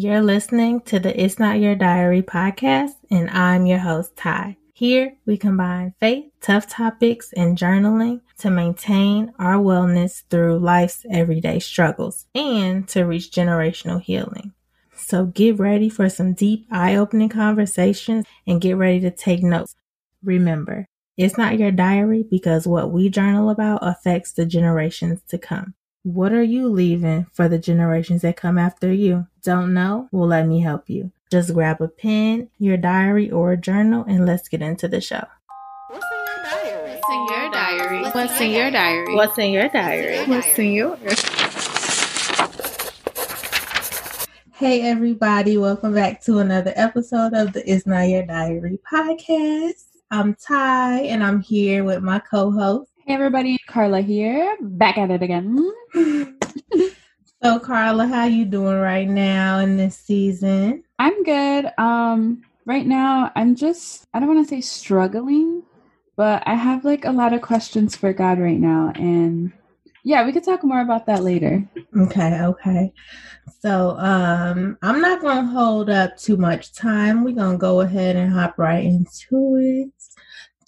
You're listening to the It's Not Your Diary podcast, and I'm your host, Ty. Here, we combine faith, tough topics, and journaling to maintain our wellness through life's everyday struggles and to reach generational healing. So get ready for some deep, eye opening conversations and get ready to take notes. Remember, it's not your diary because what we journal about affects the generations to come. What are you leaving for the generations that come after you? Don't know? Well, let me help you. Just grab a pen, your diary, or a journal, and let's get into the show. What's in your diary? What's in your diary? What's in your diary? What's in your Hey, everybody, welcome back to another episode of the It's Not Your Diary podcast. I'm Ty, and I'm here with my co host. Hey everybody, Carla here, back at it again. so, Carla, how you doing right now in this season? I'm good. Um, right now, I'm just I don't want to say struggling, but I have like a lot of questions for God right now, and yeah, we could talk more about that later. Okay, okay. So, um, I'm not gonna hold up too much time. We're gonna go ahead and hop right into it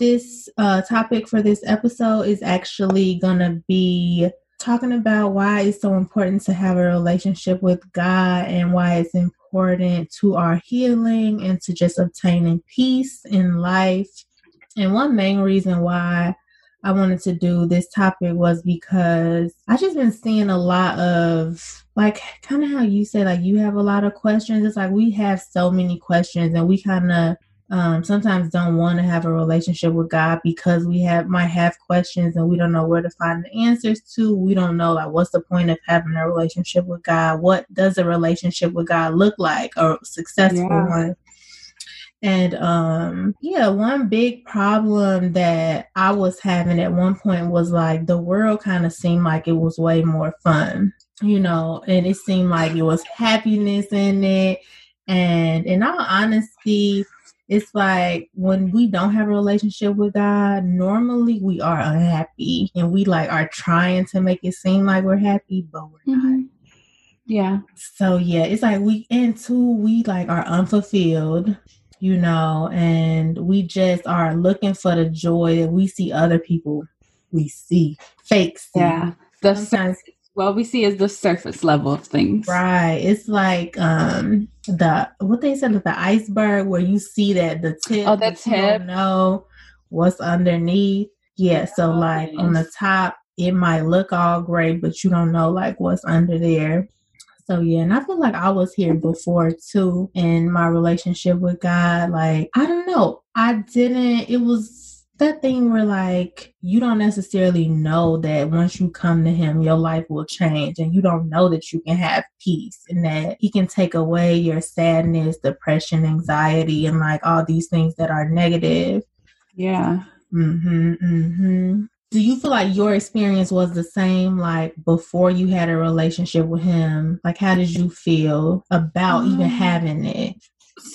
this uh, topic for this episode is actually going to be talking about why it's so important to have a relationship with God and why it's important to our healing and to just obtaining peace in life. And one main reason why I wanted to do this topic was because I just been seeing a lot of like kind of how you said like you have a lot of questions. It's like we have so many questions and we kind of um, sometimes don't want to have a relationship with God because we have might have questions and we don't know where to find the answers to. We don't know like what's the point of having a relationship with God? What does a relationship with God look like? A successful yeah. one. And um yeah, one big problem that I was having at one point was like the world kind of seemed like it was way more fun, you know, and it seemed like it was happiness in it. And in all honesty, it's like when we don't have a relationship with God, normally we are unhappy and we like are trying to make it seem like we're happy, but we're mm-hmm. not. Yeah. So yeah, it's like we and two, we like are unfulfilled, you know, and we just are looking for the joy that we see other people we see. Fake see. Yeah. The Sometimes well we see is the surface level of things. Right. It's like um the what they said the iceberg where you see that the tip oh the tip. know what's underneath. Yeah so oh, like on the top it might look all great but you don't know like what's under there. So yeah and i feel like i was here before too in my relationship with god. Like i don't know. I didn't it was that thing where like you don't necessarily know that once you come to him your life will change and you don't know that you can have peace and that he can take away your sadness depression anxiety and like all these things that are negative. Yeah. Mhm mhm do you feel like your experience was the same like before you had a relationship with him? Like how did you feel about um, even having it?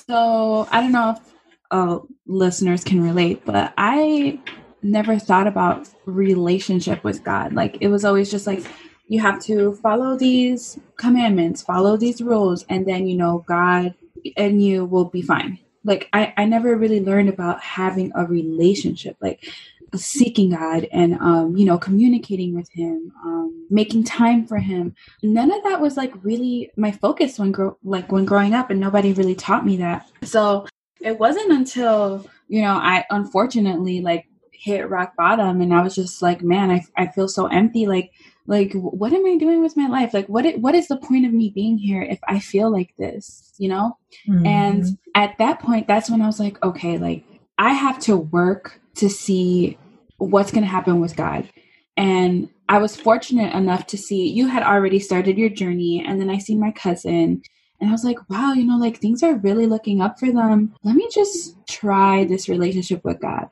so i don't know if uh, listeners can relate, but I never thought about relationship with God. Like it was always just like you have to follow these commandments, follow these rules, and then you know God and you will be fine. Like I, I never really learned about having a relationship, like seeking God and um, you know, communicating with him, um, making time for him. None of that was like really my focus when grow like when growing up and nobody really taught me that. So it wasn't until you know i unfortunately like hit rock bottom and i was just like man i, I feel so empty. Like like what am i doing with my life? Like what it, what is the point of me being here if i feel like this? You know? Mm-hmm. and at that point that's when i was like okay like i have to work to see what's going to happen with god. And i was fortunate enough to see you had already started your journey and then i see my cousin and I was like, wow, you know, like things are really looking up for them. Let me just try this relationship with God.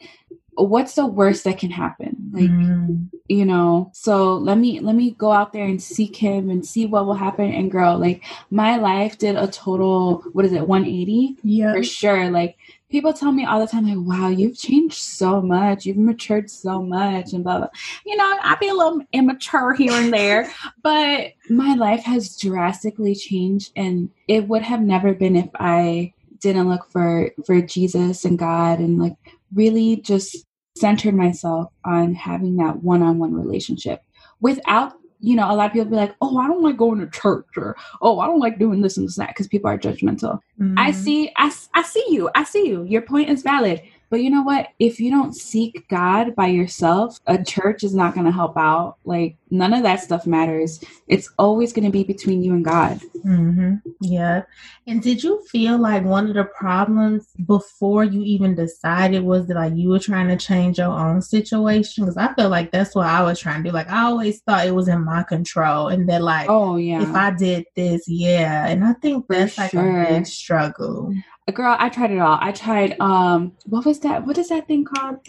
What's the worst that can happen? Like, Mm. you know, so let me let me go out there and seek him and see what will happen. And girl, like my life did a total what is it, 180? Yeah. For sure. Like people tell me all the time, like, wow, you've changed so much, you've matured so much, and blah blah. You know, i'd be a little immature here and there, but my life has drastically changed, and it would have never been if I didn't look for for Jesus and God and like really just centered myself on having that one-on-one relationship without you know a lot of people be like oh i don't like going to church or oh i don't like doing this and this and that because people are judgmental I Mhm. see, I see you. I see you. Your point is valid. But you know what? If you don't seek God by yourself, a church is not going to help out. Like, none of that stuff matters. It's always going to be between you and God. hmm Yeah. And did you feel like one of the problems before you even decided was that like you were trying to change your own situation? Because I feel like that's what I was trying to do. Like I always thought it was in my control, and that like Oh, yeah. if I did this, yeah. And I think For that's like sure. a big struggle. Girl, I tried it all. I tried, um, what was that? What is that thing called?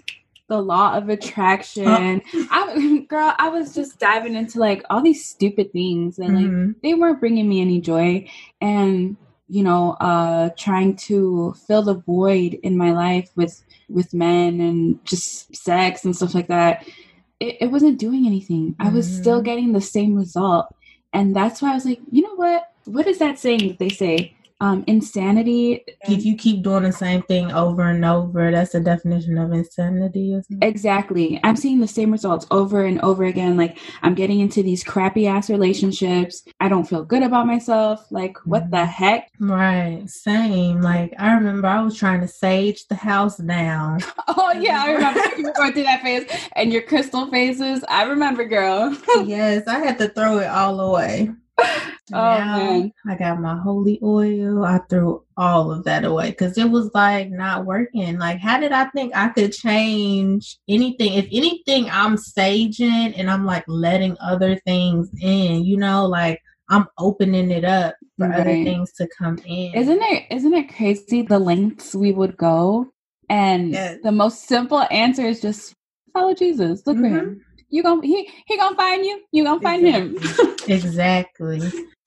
The law of attraction. I, girl, I was just diving into like all these stupid things and like, Mhm. they weren't bringing me any joy and you know uh trying to fill the void in my life with with men and just sex and stuff like that it, it wasn't doing anything i was still Mhm. getting the same result and that's why i was like you know what what is that saying that they say um insanity If you keep doing the same thing over and over, that's the definition of insanity, isn't it? Exactly. I'm seeing the same results over and over again. Like, I'm getting into these crappy ass relationships. I don't feel good about myself. Like, what the heck? Right. Same. Like I remember I was trying to sage the house down. Oh yeah, I remember you were going through that phase and your crystal phases. I remember, girl. yes, I had to throw it all away. Oh, man. I got my holy oil. I threw all of that away because it was like not working. Like, how did I think I could change anything? If anything, I'm saging and I'm like letting other things in, you know, like I'm opening it up for other things to come in. Isn't it isn't it crazy the lengths we would go? And Yes. the most simple answer is just follow Jesus. Look for Mhm. him. You gonna he he gonna find you. You gonna find him. Exactly.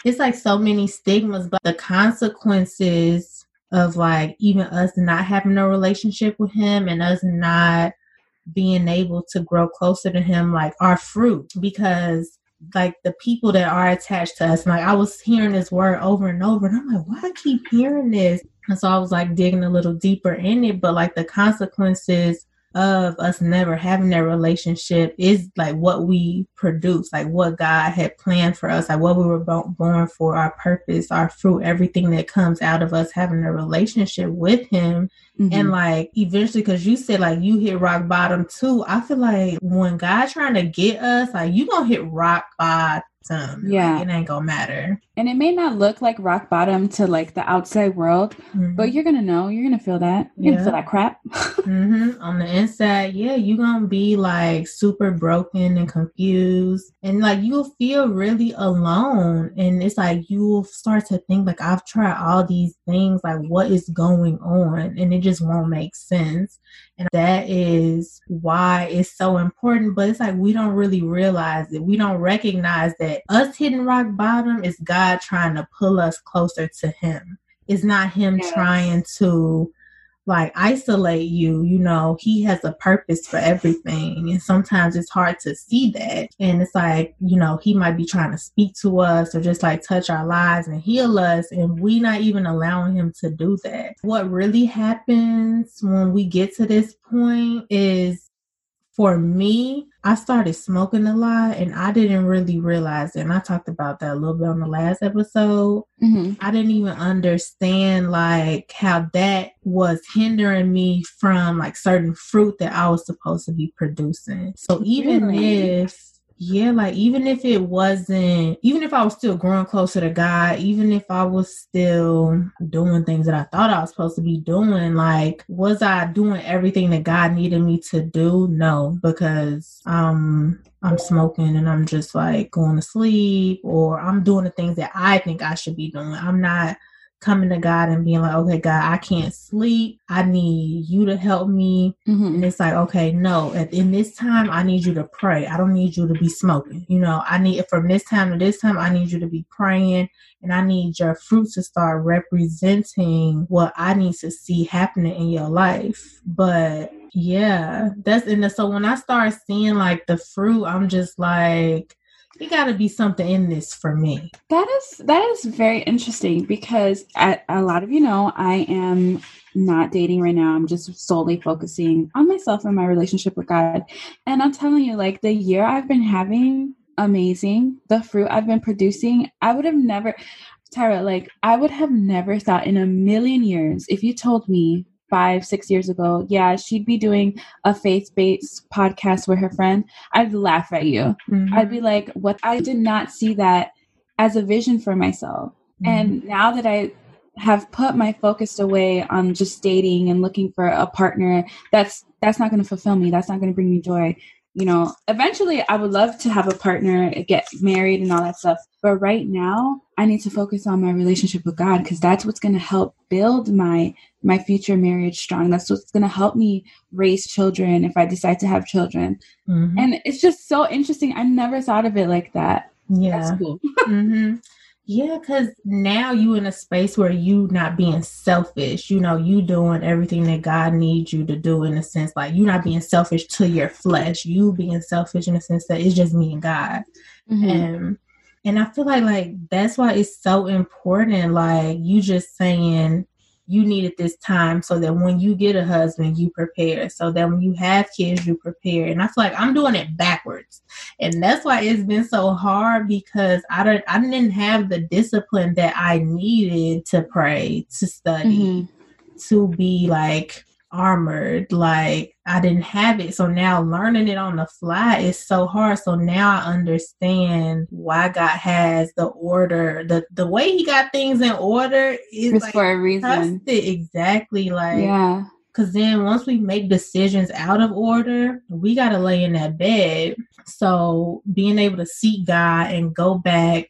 It's like so many stigmas, but the consequences of like even us not having a relationship with him and us not being able to grow closer to him like our fruit because like the people that are attached to us like i was hearing this word over and over and i'm like why I keep hearing this and so i was like digging a little deeper in it but like the consequences of us never having that relationship is like what we produce, like what God had planned for us, like what we were born for, our purpose, our fruit, everything that comes out of us having a relationship with Him. Mhm. And like eventually, because you said like you hit rock bottom too, I feel like when God trying to get us, like you gonna hit rock bottom. Like, Yeah. it ain't gonna matter. And it may not look like rock bottom to like the outside world, but you're gonna know, you're gonna feel that. You're gonna feel that crap. hmm On the inside, yeah, you're gonna be like super broken and confused, and like you'll feel really alone. And it's like you'll start to think like I've tried all these things, like what is going on, and it just won't make sense. And that is why it's so important. But it's like we don't really realize it. We don't recognize that us hitting rock bottom is God trying to pull us closer to Him. It's not Him Yes. trying to like isolate you you know he has a purpose for everything. And sometimes it's hard to see that. And it's like you know he might be trying to speak to us or just like touch our lives and heal us. And we not even allowing him to do that. What really happens when we get to this point is for me, I started smoking a lot and I didn't really realize it. And I talked about that a little bit on the last episode. hmm I didn't even understand like how that was hindering me from like certain fruit that I was supposed to be producing. So even Really? if yeah, like even if it wasn't even if I was still growing closer to God, even if I was still doing things that I thought I was supposed to be doing, like was I doing everything that God needed me to do? No, because um I'm smoking and I'm just like going to sleep or I'm doing the things that I think I should be doing. I'm not coming to God and being like, okay, God, I can't sleep. I need you to help me. Mhm. And it's like, okay, no, at, in this time, I need you to pray. I don't need you to be smoking. You know, I need from this time to this time, I need you to be praying and I need your fruit to start representing what I need to see happening in your life. But yeah, that's and so when I start seeing like the fruit, I'm just like, it got to be something in this for me. That is that is very interesting because a, a lot of you know I am not dating right now. I'm just solely focusing on myself and my relationship with God. And I'm telling you, like the year I've been having, amazing. The fruit I've been producing, I would have never, Tyra, like I would have never thought in a million years if you told me five, six years ago, yeah, she'd be doing a faith based podcast with her friend, I'd laugh at you. Mm-hmm. I'd be like, what? I did not see that as a vision for myself. Mm-hmm. And now that I have put my focus away on just dating and looking for a partner, that's that's not going to fulfill me. That's not going to bring me joy. You know, eventually I would love to have a partner, get married and all that stuff. But right now, I need to focus on my relationship with God because that's what's going to help build my my future marriage strong. That's what's going to help me raise children if I decide to have children. Mhm. And it's just so interesting. I never thought of it like that. yeah. That's cool. hmm Yeah, because now you in a space where you not being selfish. You know, you doing everything that God needs you to do in a sense, like you not being selfish to your flesh. You being selfish in a sense that it's just me and God. Mhm. And and I feel like like that's why it's so important. Like you just saying you needed this time so that when you get a husband, you prepare. So that when you have kids, you prepare. And I feel like I'm doing it backwards. And that's why it's been so hard because I don't I didn't have the discipline that I needed to pray, to study, Mhm. to be like armored. Like I didn't have it. So now learning it on the fly is so hard. So now I understand why God has the order. The the way he got things in order is It's like for a reason. exactly like Yeah. Cause then once we make decisions out of order, we gotta lay in that bed. So being able to seek God and go back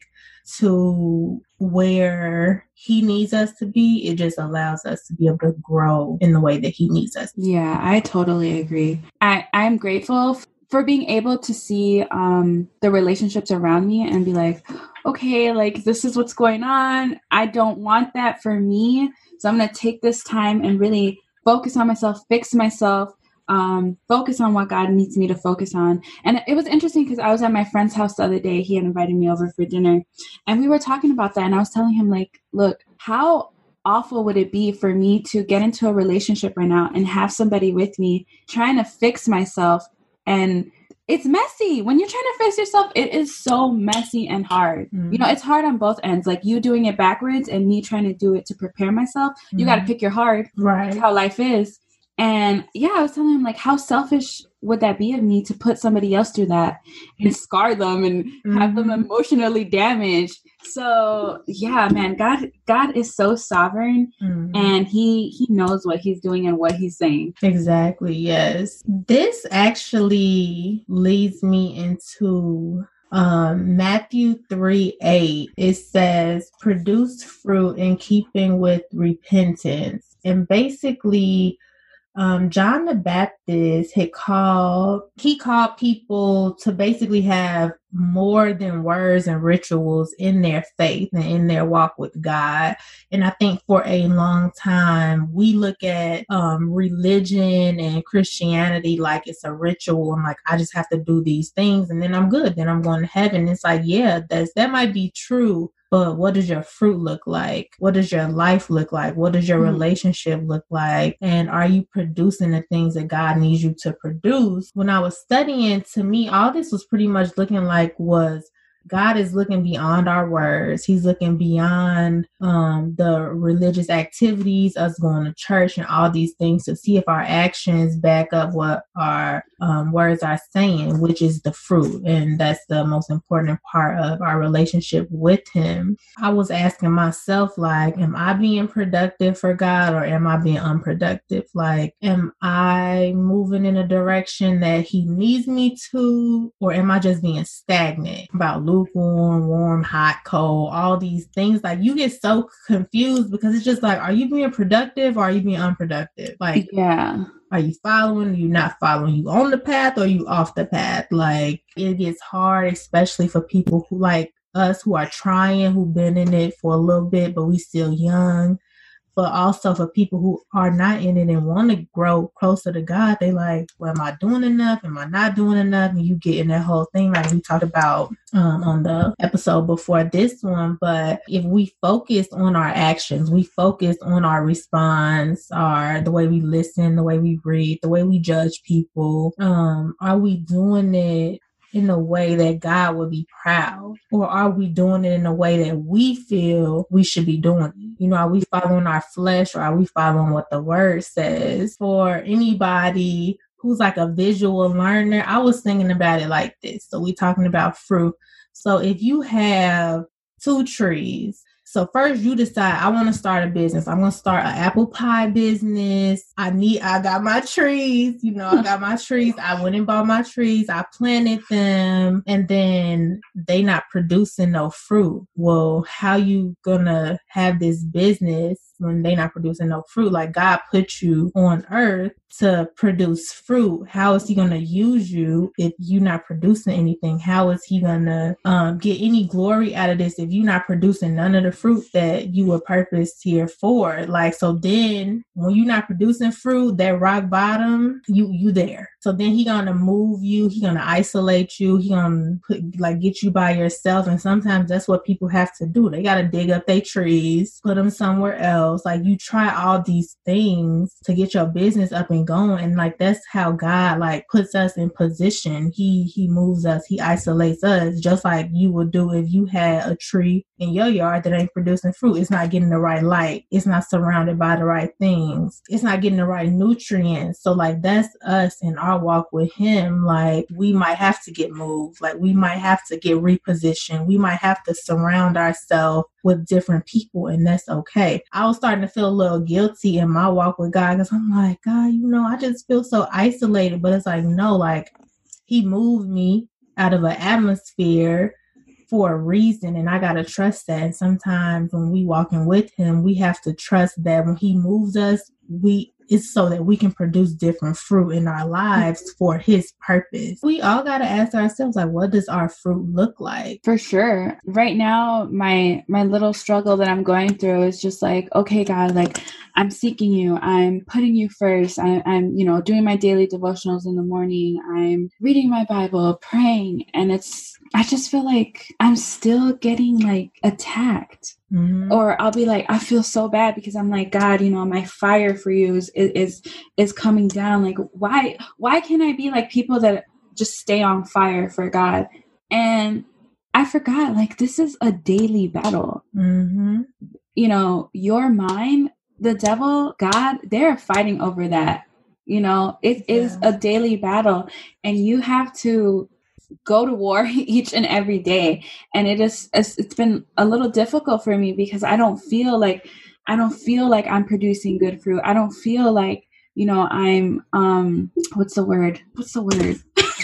to where he needs us to be, it just allows us to be able to grow in the way that he needs us. Yeah, I totally agree. I I'm grateful for being able to see um the relationships around me and be like, okay, like this is what's going on. I don't want that for me. So I'm going to take this time and really focus on myself, fix myself, um, focus on what God needs me to focus on. And it was interesting because I was at my friend's house the other day. He had invited me over for dinner, and we were talking about that. And I was telling him, like, look, how awful would it be for me to get into a relationship right now and have somebody with me trying to fix myself and it's messy when you're trying to fix yourself it is so messy and hard Mhm. you know it's hard on both ends like you doing it backwards and me trying to do it to prepare myself you got to pick your hard Right. that's how life is. And yeah, I was telling him like how selfish would that be of me to put somebody else through that and scar them and have them Mhm. emotionally damaged. So yeah, man, God God is so sovereign Mhm. and he he knows what he's doing and what he's saying. Exactly, yes. This actually leads me into um Matthew 3 8. It says, produce fruit in keeping with repentance. And basically, um, John the Baptist had called, he called people to basically have more than words and rituals in their faith and in their walk with God. And I think for a long time, we look at um, religion and Christianity like it's a ritual. and like, I just have to do these things and then I'm good. Then I'm going to heaven. It's like, yeah, that's, that might be true. But what does your fruit look like? What does your life look like? What does your Mhm. relationship look like? And are you producing the things that God needs you to produce? When I was studying, to me, all this was pretty much looking like was God is looking beyond our words. He's looking beyond um, the religious activities, us going to church, and all these things to see if our actions back up what our um, words are saying, which is the fruit. And that's the most important part of our relationship with Him. I was asking myself, like, am I being productive for God or am I being unproductive? Like, am I moving in a direction that He needs me to, or am I just being stagnant about losing? Lukewarm, warm, hot, cold, all these things. Like you get so confused because it's just like, are you being productive or are you being unproductive? Like, yeah. Are you following? Are you not following? You on the path or you off the path? Like it gets hard, especially for people who like us who are trying, who've been in it for a little bit, but we still young but also for people who are not in it and want to grow closer to God, they like, well, am I doing enough? Am I not doing enough? And you get in that whole thing like we talked about um, on the episode before this one. But if we focus on our actions, we focus on our response, our the way we listen, the way we read, the way we judge people, um, are we doing it in a way that God would be proud? Or are we doing it in a way that we feel we should be doing it? You know, are we following our flesh or are we following what the word says? For anybody who's like a visual learner, I was thinking about it like this. So we talking about fruit. So if you have two trees so first you decide I want to start a business. I'm going to start an apple pie business. I need I got my trees, you know, I got my trees. I went and bought my trees. I planted them and then they not producing no fruit. Well, how you going to have this business when they not producing no fruit? Like God put you on earth to produce fruit. How is he going to use you if you're not producing anything? How is he going to um, get any glory out of this if you're not producing none of the fruit that you were purposed here for? Like so then when you're not producing fruit that rock bottom you you there so then he gonna move you he gonna isolate you he gonna put like get you by yourself. And sometimes that's what people have to do. They gotta dig up their trees put them somewhere else. Like you try all these things to get your business up and going. And like that's how god like puts us in position. He he moves us he isolates us just like you would do if you had a tree in your yard that ain't producing fruit. It's not getting the right light. It's not surrounded by the right things. It's not getting the right nutrients. So like that's us in our walk with him. Like we might have to get moved. Like we might have to get repositioned. We might have to surround ourselves with different people and that's okay. I was starting to feel a little guilty in my walk with God because I'm like, God, you know, I just feel so isolated. But it's like, no, like he moved me out of an atmosphere for a reason and I gotta trust that. And sometimes when we walking with him, we have to trust that when he moves us, we it's so that we can produce different fruit in our lives mm-hmm. for his purpose. We all got to ask ourselves like what does our fruit look like? For sure. Right now my my little struggle that I'm going through is just like okay God, like I'm seeking you. I'm putting you first. I, I'm, you know, doing my daily devotionals in the morning. I'm reading my Bible, praying, and it's I just feel like I'm still getting like attacked Mm-hmm. Or I'll be like, I feel so bad because I'm like, God, you know, my fire for you is is is coming down. Like, why why can't I be like people that just stay on fire for God? And I forgot, like, this is a daily battle. Mm-hmm. You know, your mind, the devil, God, they're fighting over that. You know, it yeah. is a daily battle, and you have to go to war each and every day. And it is it's been a little difficult for me because i don't feel like i don't feel like i'm producing good fruit. I don't feel like you know i'm um what's the word? What's the word?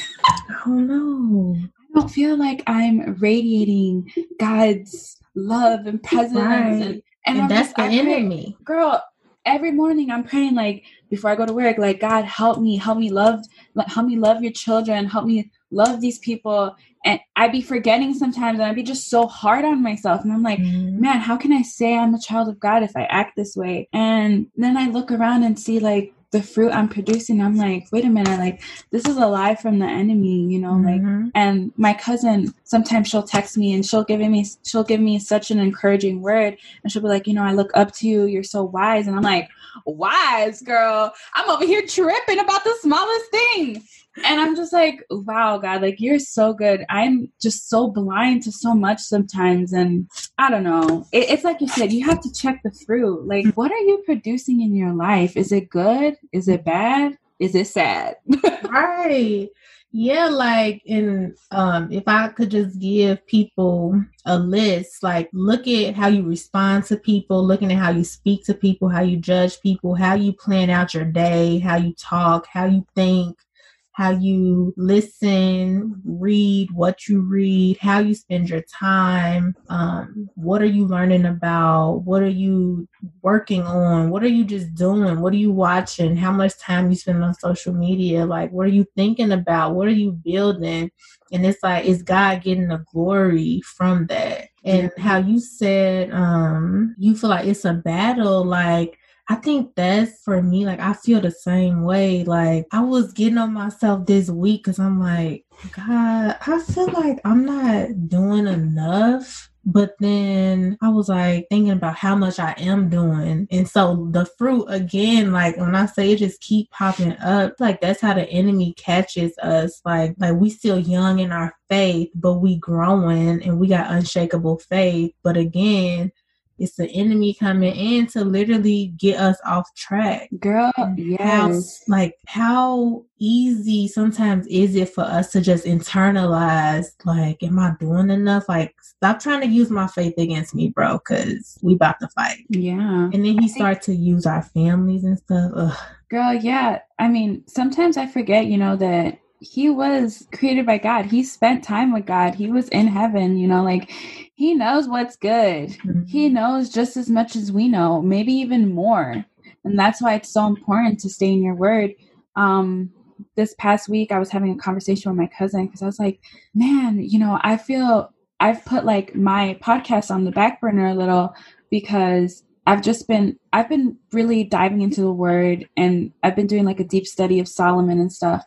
Oh no i don't feel like i'm radiating god's love and presence right. and, and, and that's just, the I enemy. pray, girl every morning i'm praying like before i go to work like god help me help me love help me love your children help me love these people and I'd be forgetting sometimes and I'd be just so hard on myself. And I'm like, mm-hmm. man, how can I say I'm a child of God if I act this way? And then I look around and see like the fruit I'm producing. I'm like, wait a minute, like this is a lie from the enemy, you know, mm-hmm. like and my cousin sometimes she'll text me and she'll give me she'll give me such an encouraging word and she'll be like, you know, I look up to you, you're so wise. And I'm like, wise girl, I'm over here tripping about the smallest thing and I'm just like, wow, God, like you're so good. I'm just so blind to so much sometimes. And I don't know. It, it's like you said, you have to check the fruit. Like, what are you producing in your life? Is it good? Is it bad? Is it sad? right. Yeah, like in um if I could just give people a list, like look at how you respond to people, looking at how you speak to people, how you judge people, how you plan out your day, how you talk, how you think, how you listen, read, what you read, how you spend your time, um, what are you learning about, what are you working on, what are you just doing, what are you watching, how much time you spend on social media, like what are you thinking about, what are you building, and it's like is God getting the glory from that? And how you said um, you feel like it's a battle, like I think that's for me. Like, I feel the same way. Like, I was getting on myself this week because I'm like, God, I feel like I'm not doing enough. But then I was like thinking about how much I am doing. And so the fruit again, like when I say it just keep popping up, like that's how the enemy catches us. Like like we still young in our faith, but we growing and we got unshakable faith. But again, it's the enemy coming in to literally get us off track. Girl, yes. How, like how easy sometimes is it for us to just internalize like, am I doing enough? Like stop trying to use my faith against me, bro, because we about to fight. Yeah. And then he start to use our families and stuff. Ugh. Girl, yeah. I mean, sometimes I forget, you know, that he was created by God. He spent time with God. He was in heaven, you know, like he knows what's good. Mm-hmm. He knows just as much as we know, maybe even more. And that's why it's so important to stay in your word. Um this past week I was having a conversation with my cousin because I was like, man, you know, I feel I've put like my podcast on the back burner a little because I've just been I've been really diving into the word and I've been doing like a deep study of Solomon and stuff.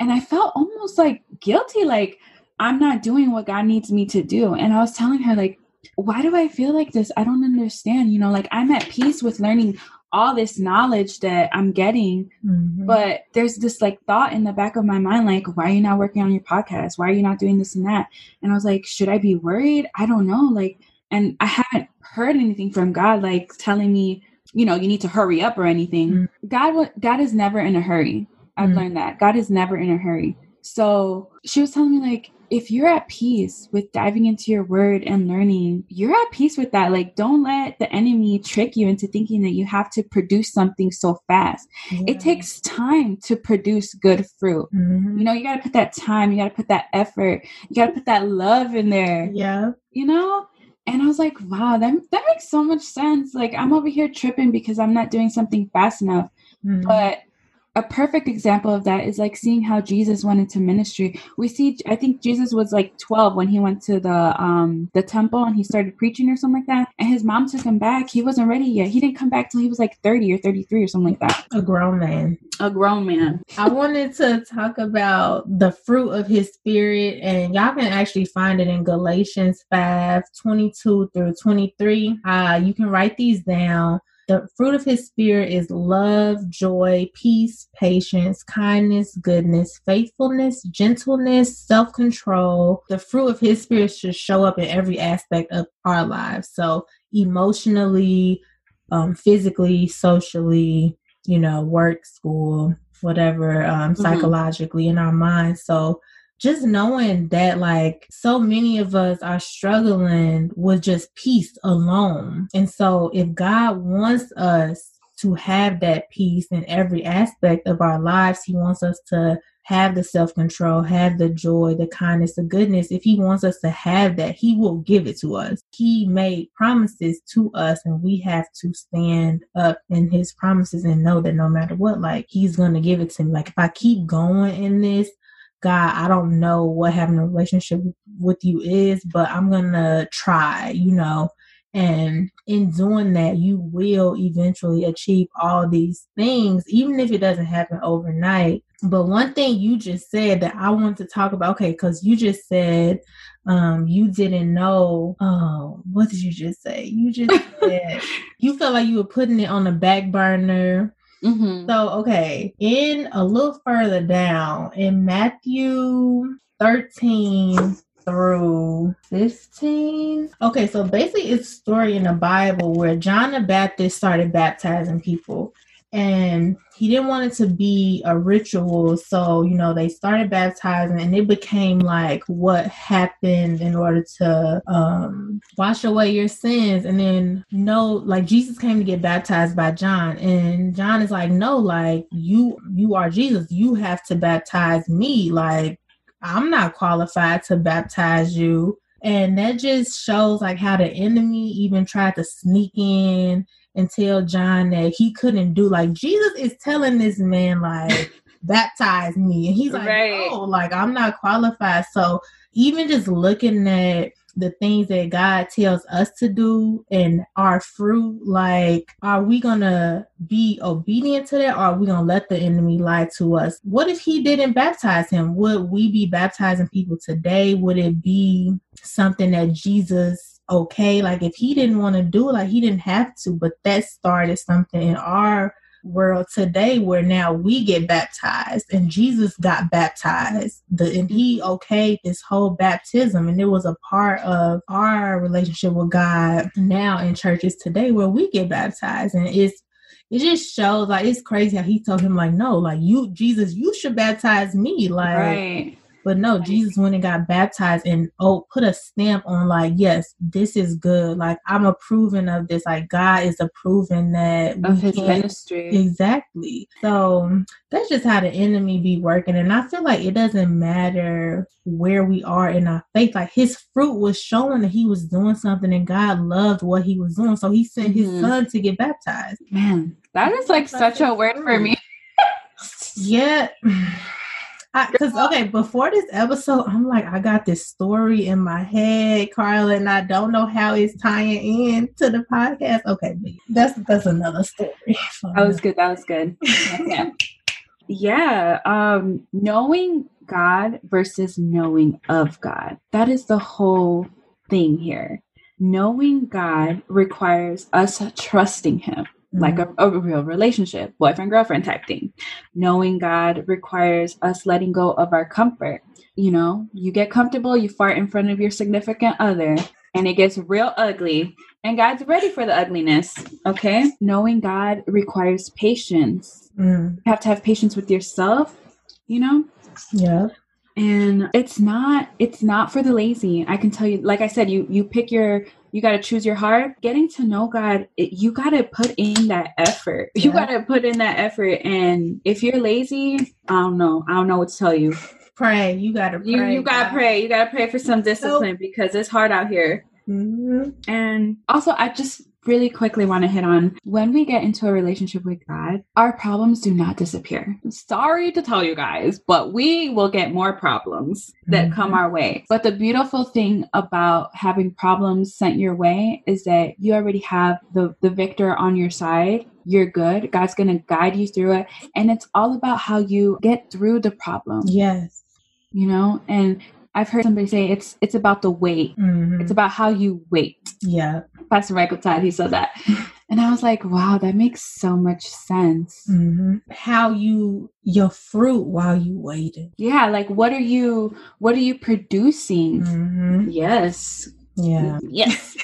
And I felt almost like guilty, like I'm not doing what God needs me to do. And I was telling her, like, why do I feel like this? I don't understand. You know, like I'm at peace with learning all this knowledge that I'm getting, mm-hmm. but there's this like thought in the back of my mind, like, why are you not working on your podcast? Why are you not doing this and that? And I was like, should I be worried? I don't know. Like, and I haven't heard anything from God, like telling me, you know, you need to hurry up or anything. Mm-hmm. God, God is never in a hurry. I've mm-hmm. learned that God is never in a hurry. So she was telling me, like, if you're at peace with diving into your word and learning, you're at peace with that. Like, don't let the enemy trick you into thinking that you have to produce something so fast. Yeah. It takes time to produce good fruit. Mm-hmm. You know, you got to put that time, you got to put that effort, you got to put that love in there. Yeah. You know? And I was like, wow, that, that makes so much sense. Like, I'm over here tripping because I'm not doing something fast enough. Mm-hmm. But a perfect example of that is like seeing how Jesus went into ministry. We see, I think Jesus was like 12 when he went to the um the temple and he started preaching or something like that. And his mom took him back. He wasn't ready yet. He didn't come back till he was like 30 or 33 or something like that. A grown man. A grown man. I wanted to talk about the fruit of his spirit, and y'all can actually find it in Galatians 5 22 through 23. Uh, you can write these down. The fruit of his spirit is love, joy, peace, patience, kindness, goodness, faithfulness, gentleness, self control. The fruit of his spirit should show up in every aspect of our lives. So, emotionally, um, physically, socially, you know, work, school, whatever, um, mm-hmm. psychologically in our minds. So, just knowing that like so many of us are struggling with just peace alone. And so if God wants us to have that peace in every aspect of our lives, He wants us to have the self control, have the joy, the kindness, the goodness. If He wants us to have that, He will give it to us. He made promises to us, and we have to stand up in His promises and know that no matter what, like He's going to give it to me. Like if I keep going in this, God, I don't know what having a relationship with you is, but I'm going to try, you know. And in doing that, you will eventually achieve all these things, even if it doesn't happen overnight. But one thing you just said that I want to talk about, okay, because you just said um, you didn't know. Oh, what did you just say? You just said you felt like you were putting it on the back burner Mm-hmm. So, okay, in a little further down in Matthew 13 through 15. Okay, so basically, it's a story in the Bible where John the Baptist started baptizing people. And he didn't want it to be a ritual. So you know they started baptizing and it became like what happened in order to um wash away your sins. And then no like jesus came to get baptized by john. And john is like no like you you are jesus. You have to baptize me. Like i'm not qualified to baptize you. And that just shows like how the enemy even tried to sneak in and tell John that he couldn't do like Jesus is telling this man like baptize me and he's like right. oh like I'm not qualified so even just looking at the things that God tells us to do and our fruit, like, are we gonna be obedient to that or are we gonna let the enemy lie to us? What if he didn't baptize him? Would we be baptizing people today? Would it be something that Jesus okay? Like if he didn't want to do it, like he didn't have to, but that started something in our world today where now we get baptized and Jesus got baptized the, and he okayed this whole baptism and it was a part of our relationship with God now in churches today where we get baptized and it's it just shows like it's crazy how he told him like no like you Jesus you should baptize me like right. But no, Jesus went and got baptized and oh, put a stamp on like, yes, this is good. Like I'm approving of this. Like God is approving that of His ministry. Exactly. So that's just how the enemy be working, and I feel like it doesn't matter where we are in our faith. Like His fruit was showing that He was doing something, and God loved what He was doing. So He sent mm-hmm. His Son to get baptized. Man, that is like such a word for me. yeah. because okay, before this episode, I'm like, I got this story in my head, Carla, and I don't know how it's tying in to the podcast. Okay, that's that's another story. That was good. That was good. yeah. yeah. Um, knowing God versus knowing of God. That is the whole thing here. Knowing God requires us trusting Him like mm-hmm. a, a, real relationship, boyfriend girlfriend type thing. Knowing God requires us letting go of our comfort. You know, you get comfortable, you fart in front of your significant other, and it gets real ugly, and God's ready for the ugliness. Okay. Knowing God requires patience. Mm. You have to have patience with yourself, you know? Yeah and it's not it's not for the lazy i can tell you like i said you you pick your you got to choose your heart. Getting to know god it, you got to put in that effort. Yeah. you got to put in that effort. And if you're lazy i don't know. I don't know what to tell you. Pray. You got to pray you, you got to pray. You got to pray for some discipline nope. because it's hard out here. Mm-hmm. and also i just really quickly want to hit on when we get into a relationship with God, our problems do not disappear. Sorry to tell you guys, but we will get more problems that mm-hmm. come our way. But the beautiful thing about having problems sent your way is that you already have the, the victor on your side you're good. God's going to guide you through it. And it's all about how you get through the problem. Yes. You know, and I've heard somebody say it's it's about the wait. Mm-hmm. It's about how you wait. Yeah. Pastor Michael Todd, he said that. And I was like, wow, that makes so much sense. Mm-hmm. How you your fruit while you waited. Yeah, like what are you what are you producing? Mm-hmm. Yes. Yeah. Yes.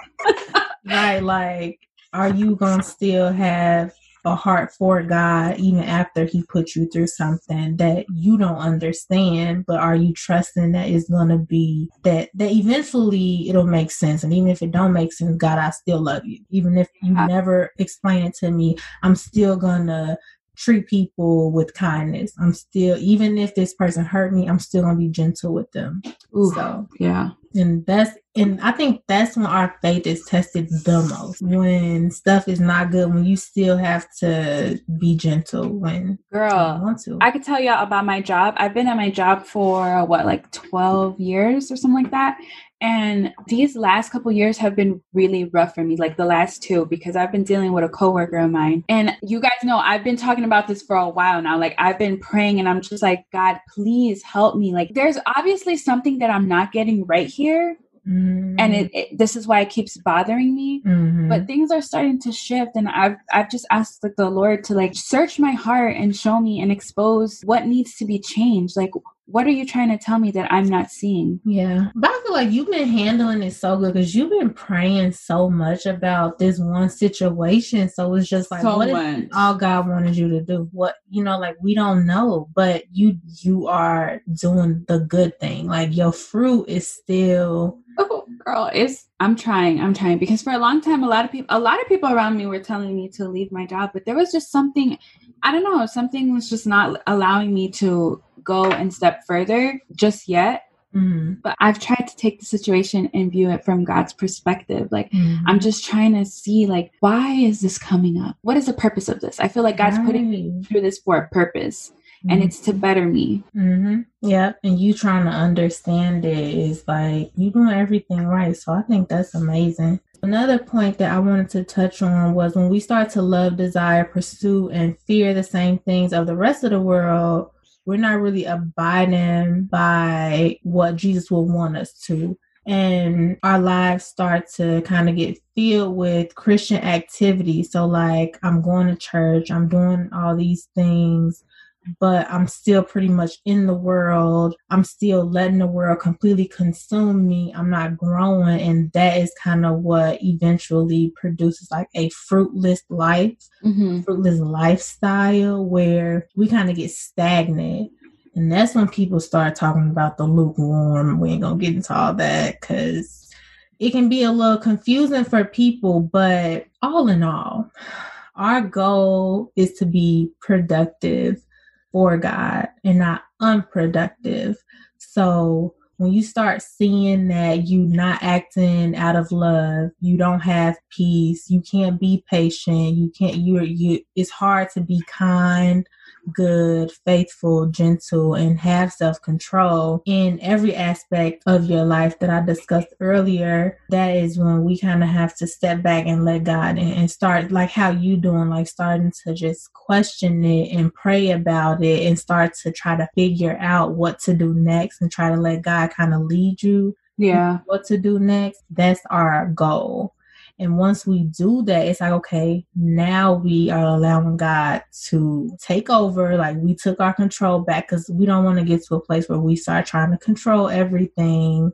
right, like are you gonna still have a heart for God even after He put you through something that you don't understand, but are you trusting that it's gonna be that that eventually it'll make sense? And even if it don't make sense, God, I still love you. Even if you never explain it to me, I'm still gonna treat people with kindness. I'm still, even if this person hurt me, I'm still gonna be gentle with them. Ooh, so yeah, and that's and I think that's when our faith is tested the most. When stuff is not good, when you still have to be gentle. When girl, want to. I could tell y'all about my job. I've been at my job for what, like twelve years or something like that. And these last couple years have been really rough for me, like the last two, because I've been dealing with a coworker of mine. And you guys know I've been talking about this for a while now. Like I've been praying and I'm just like, God, please help me. Like there's obviously something that I'm not getting right here. Mm-hmm. And it, it, this is why it keeps bothering me. Mm-hmm. But things are starting to shift, and I've I've just asked like the Lord to like search my heart and show me and expose what needs to be changed. Like what are you trying to tell me that I'm not seeing? Yeah. But I feel like you've been handling it so good because you've been praying so much about this one situation. So it's just like So what is all God wanted you to do? What you know, like we don't know, but you you are doing the good thing. Like your fruit is still Oh, girl, it's I'm trying. I'm trying because for a long time, a lot of people, a lot of people around me were telling me to leave my job, but there was just something, I don't know, something was just not allowing me to go and step further just yet. mhm, But I've tried to take the situation and view it from God's perspective. Like mhm. I'm just trying to see, like, why is this coming up? What is the purpose of this? I feel like God's putting me through this for a purpose, and it's to better me. Mm-hmm. Yep. And you trying to understand it is like you doing everything right. So I think that's amazing. Another point that I wanted to touch on was when we start to love, desire, pursue, and fear the same things of the rest of the world, we're not really abiding by what Jesus will want us to. And our lives start to kind of get filled with Christian activity. So, like, I'm going to church, I'm doing all these things but I'm still pretty much in the world. I'm still letting the world completely consume me. I'm not growing. And that is kind of what eventually produces like a fruitless life, Mm-hmm. fruitless lifestyle where we kind of get stagnant. And that's when people start talking about the lukewarm. We ain't gonna get into all that because it can be a little confusing for people, but all in all, our goal is to be productive for God and not unproductive. So when you start seeing that you not acting out of love, you don't have peace, you can't be patient, you can't you're you it's hard to be kind, good, faithful, gentle, and have self control in every aspect of your life that I discussed earlier. That is when we kind of have to step back and let God and, and start like how you doing, like starting to just question it and pray about it and start to try to figure out what to do next and try to let God kind of lead you Yeah. what to do next. That's our goal. And once we do that, it's like, okay, now we are allowing God to take over. Like we took our control back because we don't want to get to a place where we start trying to control everything.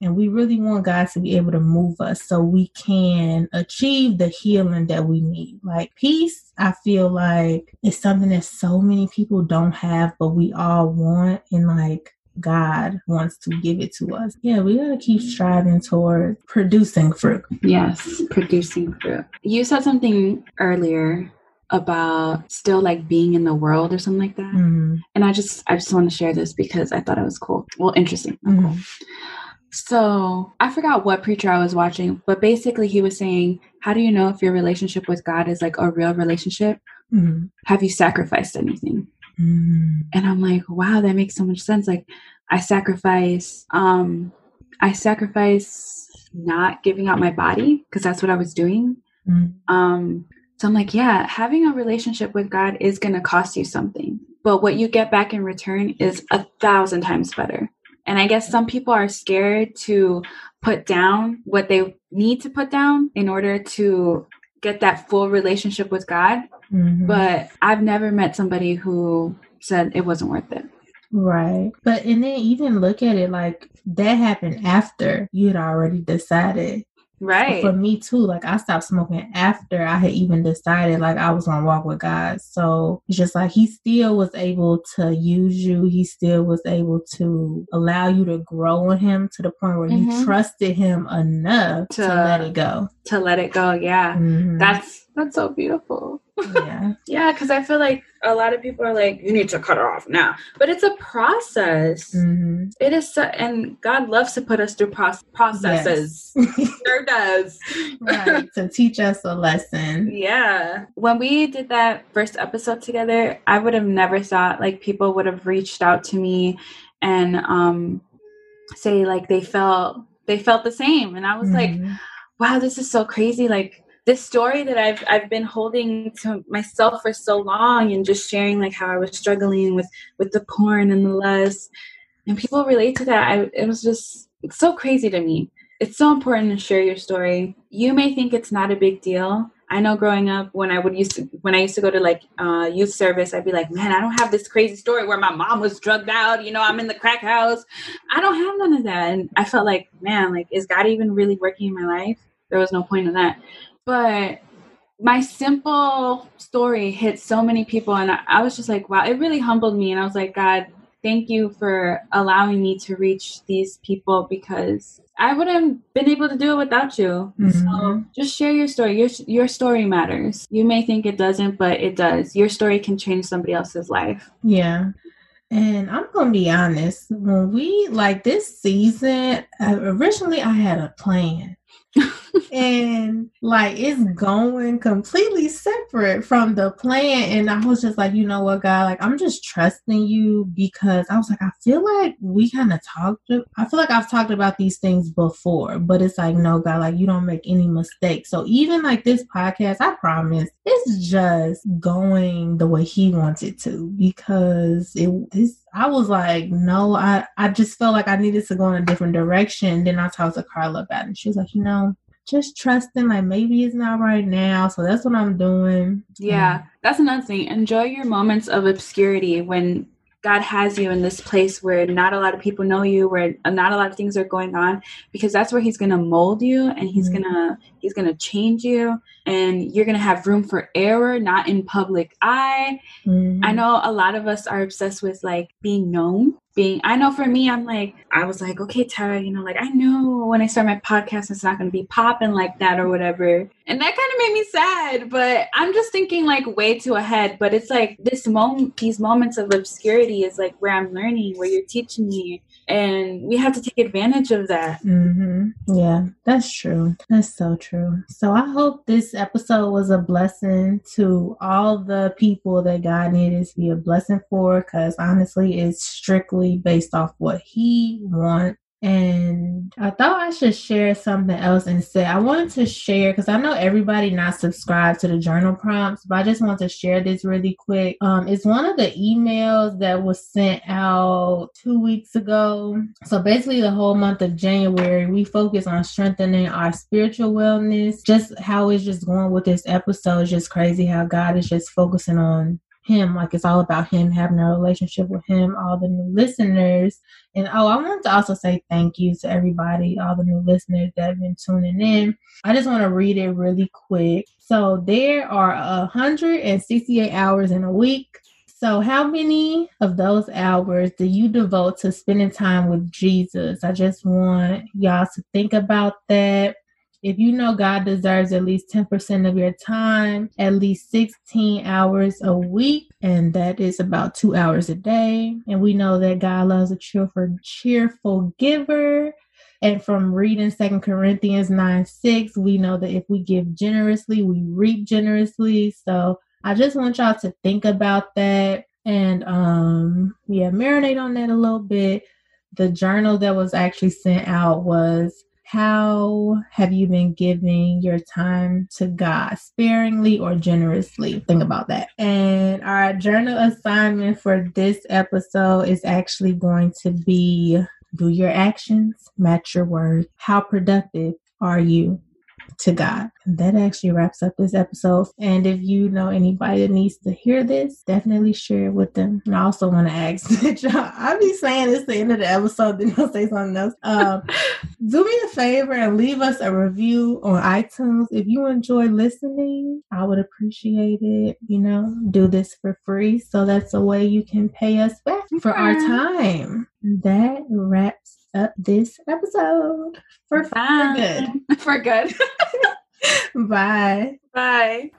And we really want God to be able to move us so we can achieve the healing that we need. Like peace, I feel like it's something that so many people don't have, but we all want. And like God wants to give it to us. Yeah, we gotta keep striving towards producing fruit. Yes, producing fruit. You said something earlier about still like being in the world or something like that. Mhm. And I just I just want to share this because I thought it was cool. Well, interesting. not cool. So I forgot what preacher I was watching, but basically he was saying, How do you know if your relationship with God is like a real relationship? Mhm. Have you sacrificed anything? Mhm. And I'm like, wow, that makes so much sense. Like I sacrifice um I sacrifice not giving out my body because that's what I was doing. Mhm. Um, so I'm like, yeah, having a relationship with God is going to cost you something, but what you get back in return is a thousand times better. And I guess some people are scared to put down what they need to put down in order to get that full relationship with God. Mhm. But I've never met somebody who said it wasn't worth it. Right. But and then even look at it like that happened after you had already decided. Right. For me too, like I stopped smoking after I had even decided like I was gonna walk with God. So it's just like he still was able to use you. He still was able to allow you to grow in him to the point where you Mhm. trusted him enough to, To- let it go. to let it go. Yeah. Mhm. That's that's so beautiful. yeah. Yeah, because I feel like a lot of people are like, you need to cut her off now. But it's a process. hmm It is, so, and God loves to put us through proce- processes. Sure does. right. To teach us a lesson. Yeah. When we did that first episode together, I would have never thought like people would have reached out to me and um say like they felt they felt the same. And I was like, Mhm. wow, this is so crazy. Like this story that I've I've been holding to myself for so long and just sharing like how I was struggling with with the porn and the lust. And people relate to that. I it was just it's so crazy to me. It's so important to share your story. You may think it's not a big deal. I know growing up when I would used to when I used to go to like uh, youth service, I'd be like, man, I don't have this crazy story where my mom was drugged out. You know, I'm in the crack house. I don't have none of that, and I felt like, man, like is God even really working in my life? There was no point in that, but my simple story hit so many people and I, I, was just like wow it really humbled me and i was like god thank you for allowing me to reach these people because I wouldn't have been able to do it without you. Mm-hmm. So just share your story. Your your story matters. You may think it doesn't, but it does. Your story can change somebody else's life. Yeah. And I'm gonna be honest. When we like this season, uh, originally I had a plan and like it's going completely separate from the plan. And I was just like, you know what, God, like I'm just trusting you because I was like, I feel like we kind of talked. I feel like I've talked about these things before, but it's like, no, God, like you don't make any mistakes. So even like this podcast, I promise it's just going the way He wants it to because it is. I was like, no, I, I just felt like I needed to go in a different direction. Then I talked to Carla about it. And she was like, you know, just trusting like maybe it's not right now. So that's what I'm doing. Yeah, that's another thing. Enjoy your moments of obscurity when God has you in this place where not a lot of people know you, where not a lot of things are going on, because that's where He's going to mold you and He's mm-hmm. gonna He's gonna change you, and you're gonna have room for error, not in public eye. Mm-hmm. I know a lot of us are obsessed with like being known, being i know for me i'm like i was like okay tara you know like i know when i start my podcast it's not going to be popping like that or whatever. And that kind of made me sad but i'm just thinking like way too ahead. But it's like this moment these moments of obscurity is like where i'm learning where you're teaching me and we have to take advantage of that. Mm-hmm. yeah that's true. That's so true. So i hope this episode was a blessing to all the people that god needed to be a blessing for because honestly it's strictly based off what he wants and I thought I should share something else instead. I wanted to share because I know everybody not subscribed to the journal prompts, but I just want to share this really quick. Um, it's one of the emails that was sent out two weeks ago. So basically, the whole month of January, we focus on strengthening our spiritual wellness. Just how it's just going with this episode is just crazy. How God is just focusing on him like it's all about him having a relationship with him all the new listeners and oh i want to also say thank you to everybody all the new listeners that have been tuning in i just want to read it really quick so there are 168 hours in a week so, how many of those hours do you devote to spending time with Jesus? I just want y'all to think about that. If you know God deserves at least 10% of your time, at least 16 hours a week, and that is about two hours a day. And we know that God loves a cheerful, cheerful giver. And from reading Second Corinthians 9 6, we know that if we give generously, we reap generously. So I just want y'all to think about that and um yeah, marinate on that a little bit. The journal that was actually sent out was how have you been giving your time to God, sparingly or generously? Think about that. And our journal assignment for this episode is actually going to be do your actions match your words? How productive are you to God. That actually wraps up this episode. And if you know anybody that needs to hear this, definitely share it with them. And I also want to ask that y'all, I'll be saying this the end of the episode, then I'll say something else. Um, do me a favor and leave us a review on iTunes. If you enjoy listening, I would appreciate it. You know, do this for free. So that's a way you can pay us back for our time. That wraps up this episode for, for good. for good. Bye. Bye.